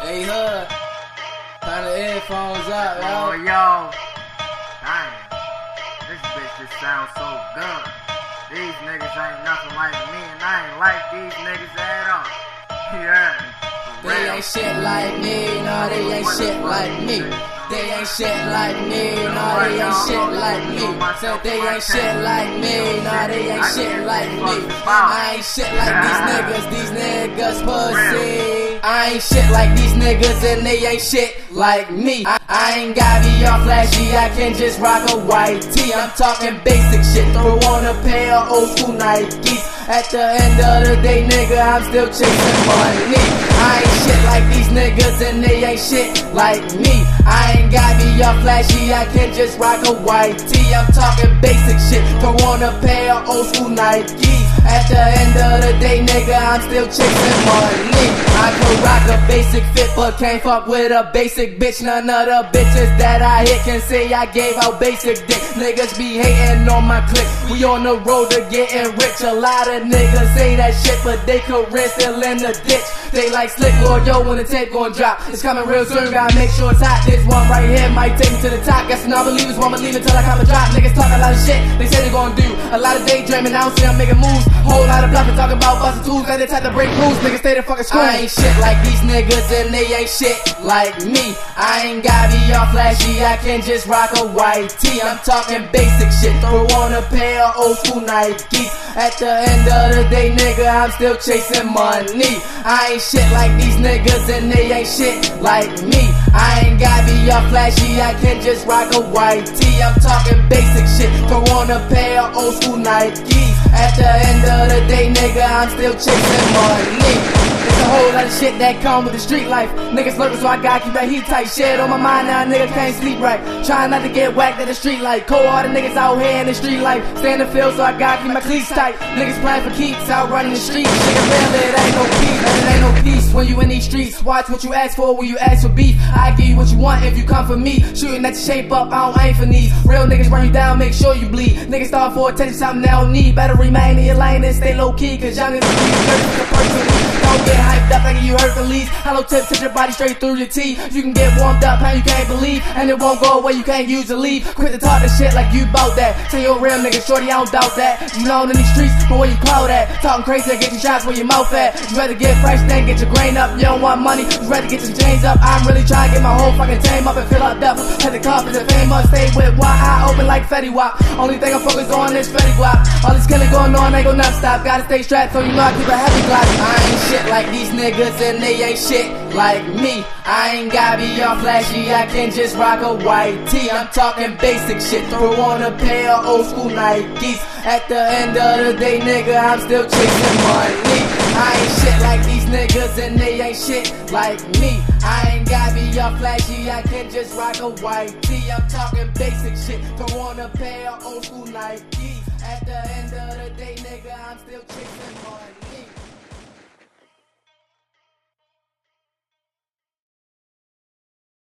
Hey, Hood. Turn the headphones up, Oh, yo. yo. Damn. This bitch just sounds so good. These niggas ain't nothing like me, and I ain't like these niggas at all. Yeah. They ain't shit like me, no, they ain't shit like me. They ain't shit like me, no, they ain't shit like me. Said they ain't shit like me, no, they ain't shit like me. I ain't shit like these niggas, these niggas pussy. I ain't shit like these niggas and they ain't shit like me. I, I ain't gotta be all flashy, I can just rock a white tee. I'm talking basic shit, throw on a pair of old school Nikes. At the end of the day, nigga, I'm still chasing money. I ain't shit like these niggas and they ain't shit like me. I ain't gotta be all flashy, I can just rock a white tee. I'm talking basic shit, throw on a pair of old school Nikes. At the end of the day, nigga, I'm still chasing money. I could rock a basic fit, but can't fuck with a basic bitch. None of the bitches that I hit can say I gave out basic dick. Niggas be hating on my clique. We on the road to getting rich. A lot of niggas say that shit, but they career still in the ditch. They like Slikk Lor Yo, when the tape gon' drop. It's coming real soon, gotta make sure it's hot. This one right here might take me to the top. Guess non believers won't believe until I come and drop. Niggas talk a lot of shit, they say they gon' do. A lot of daydreaming, I don't see them making moves. Whole lot of bluffing, talking about busting tools. They the type to break rules, niggas stay the fucking school. I ain't shit like these niggas, and they ain't shit like me. I ain't gotta be all flashy, I can just rock a white tee. I'm talking basic shit, throw on a pair of old school Nikes. At the end of the day, nigga, I'm still chasing money. I ain't shit like these niggas, and they ain't shit like me. I ain't gotta be all flashy, I can just rock a white tee. I'm talking basic shit, throw on a pair of old school Nikes. At the end of the day, nigga, I'm still chasing money. There's a whole lot of shit that come with the street life. Niggas lurking, so I gotta keep that heat tight. Shit on my mind now, nigga can't sleep right. Trying not to get whacked at the street light. Cold hearted niggas out here in the street life. Stay in the field, so I gotta keep my cleats tight. Niggas playing for keeps, out running the streets. Nigga, really, it ain't no peace. When you in these streets. Watch what you ask for when you ask for beef. I give you what you want if you come for me. Shooting at your shape up, I don't aim for knees. Real niggas run you down, make sure you bleed. Niggas start for attention, something they don't need. Better remain in your lane and stay low key, cause young is the person. Don't get hyped up like you Hercules. Hello tip, tip your body straight through your teeth. You can get warmed up, how you can't believe. And it won't go away, you can't use the leave. Quit to talk the shit like you bout that. You're a real nigga, shorty, I don't doubt that. You known in these streets, but where you cloud at? Talking crazy, I get your shots where your mouth at. You rather get fresh than get your grain up. You don't want money, you to get your chains up. I'm really trying to get my whole fucking team up and fill up double. Had the confidence and fame must stay with one eye open like Fetty Wap. Only thing I'm focused on is Fetty Wap. All this killing going on, ain't gonna stop. Gotta stay strapped so you know I keep a heavy glock. I ain't shit like these niggas and they ain't shit like me. I ain't gotta be all flashy, I can just rock a white tee. I'm talking basic shit, throw on a pair of old school Nikes. At the end of the day, nigga, I'm still chasing money. I ain't shit like these niggas and they ain't shit like me. I ain't gotta be all flashy, I can just rock a white tee. I'm talking basic shit, throw wanna pay a old school Nikes. At the end of the day, nigga, I'm still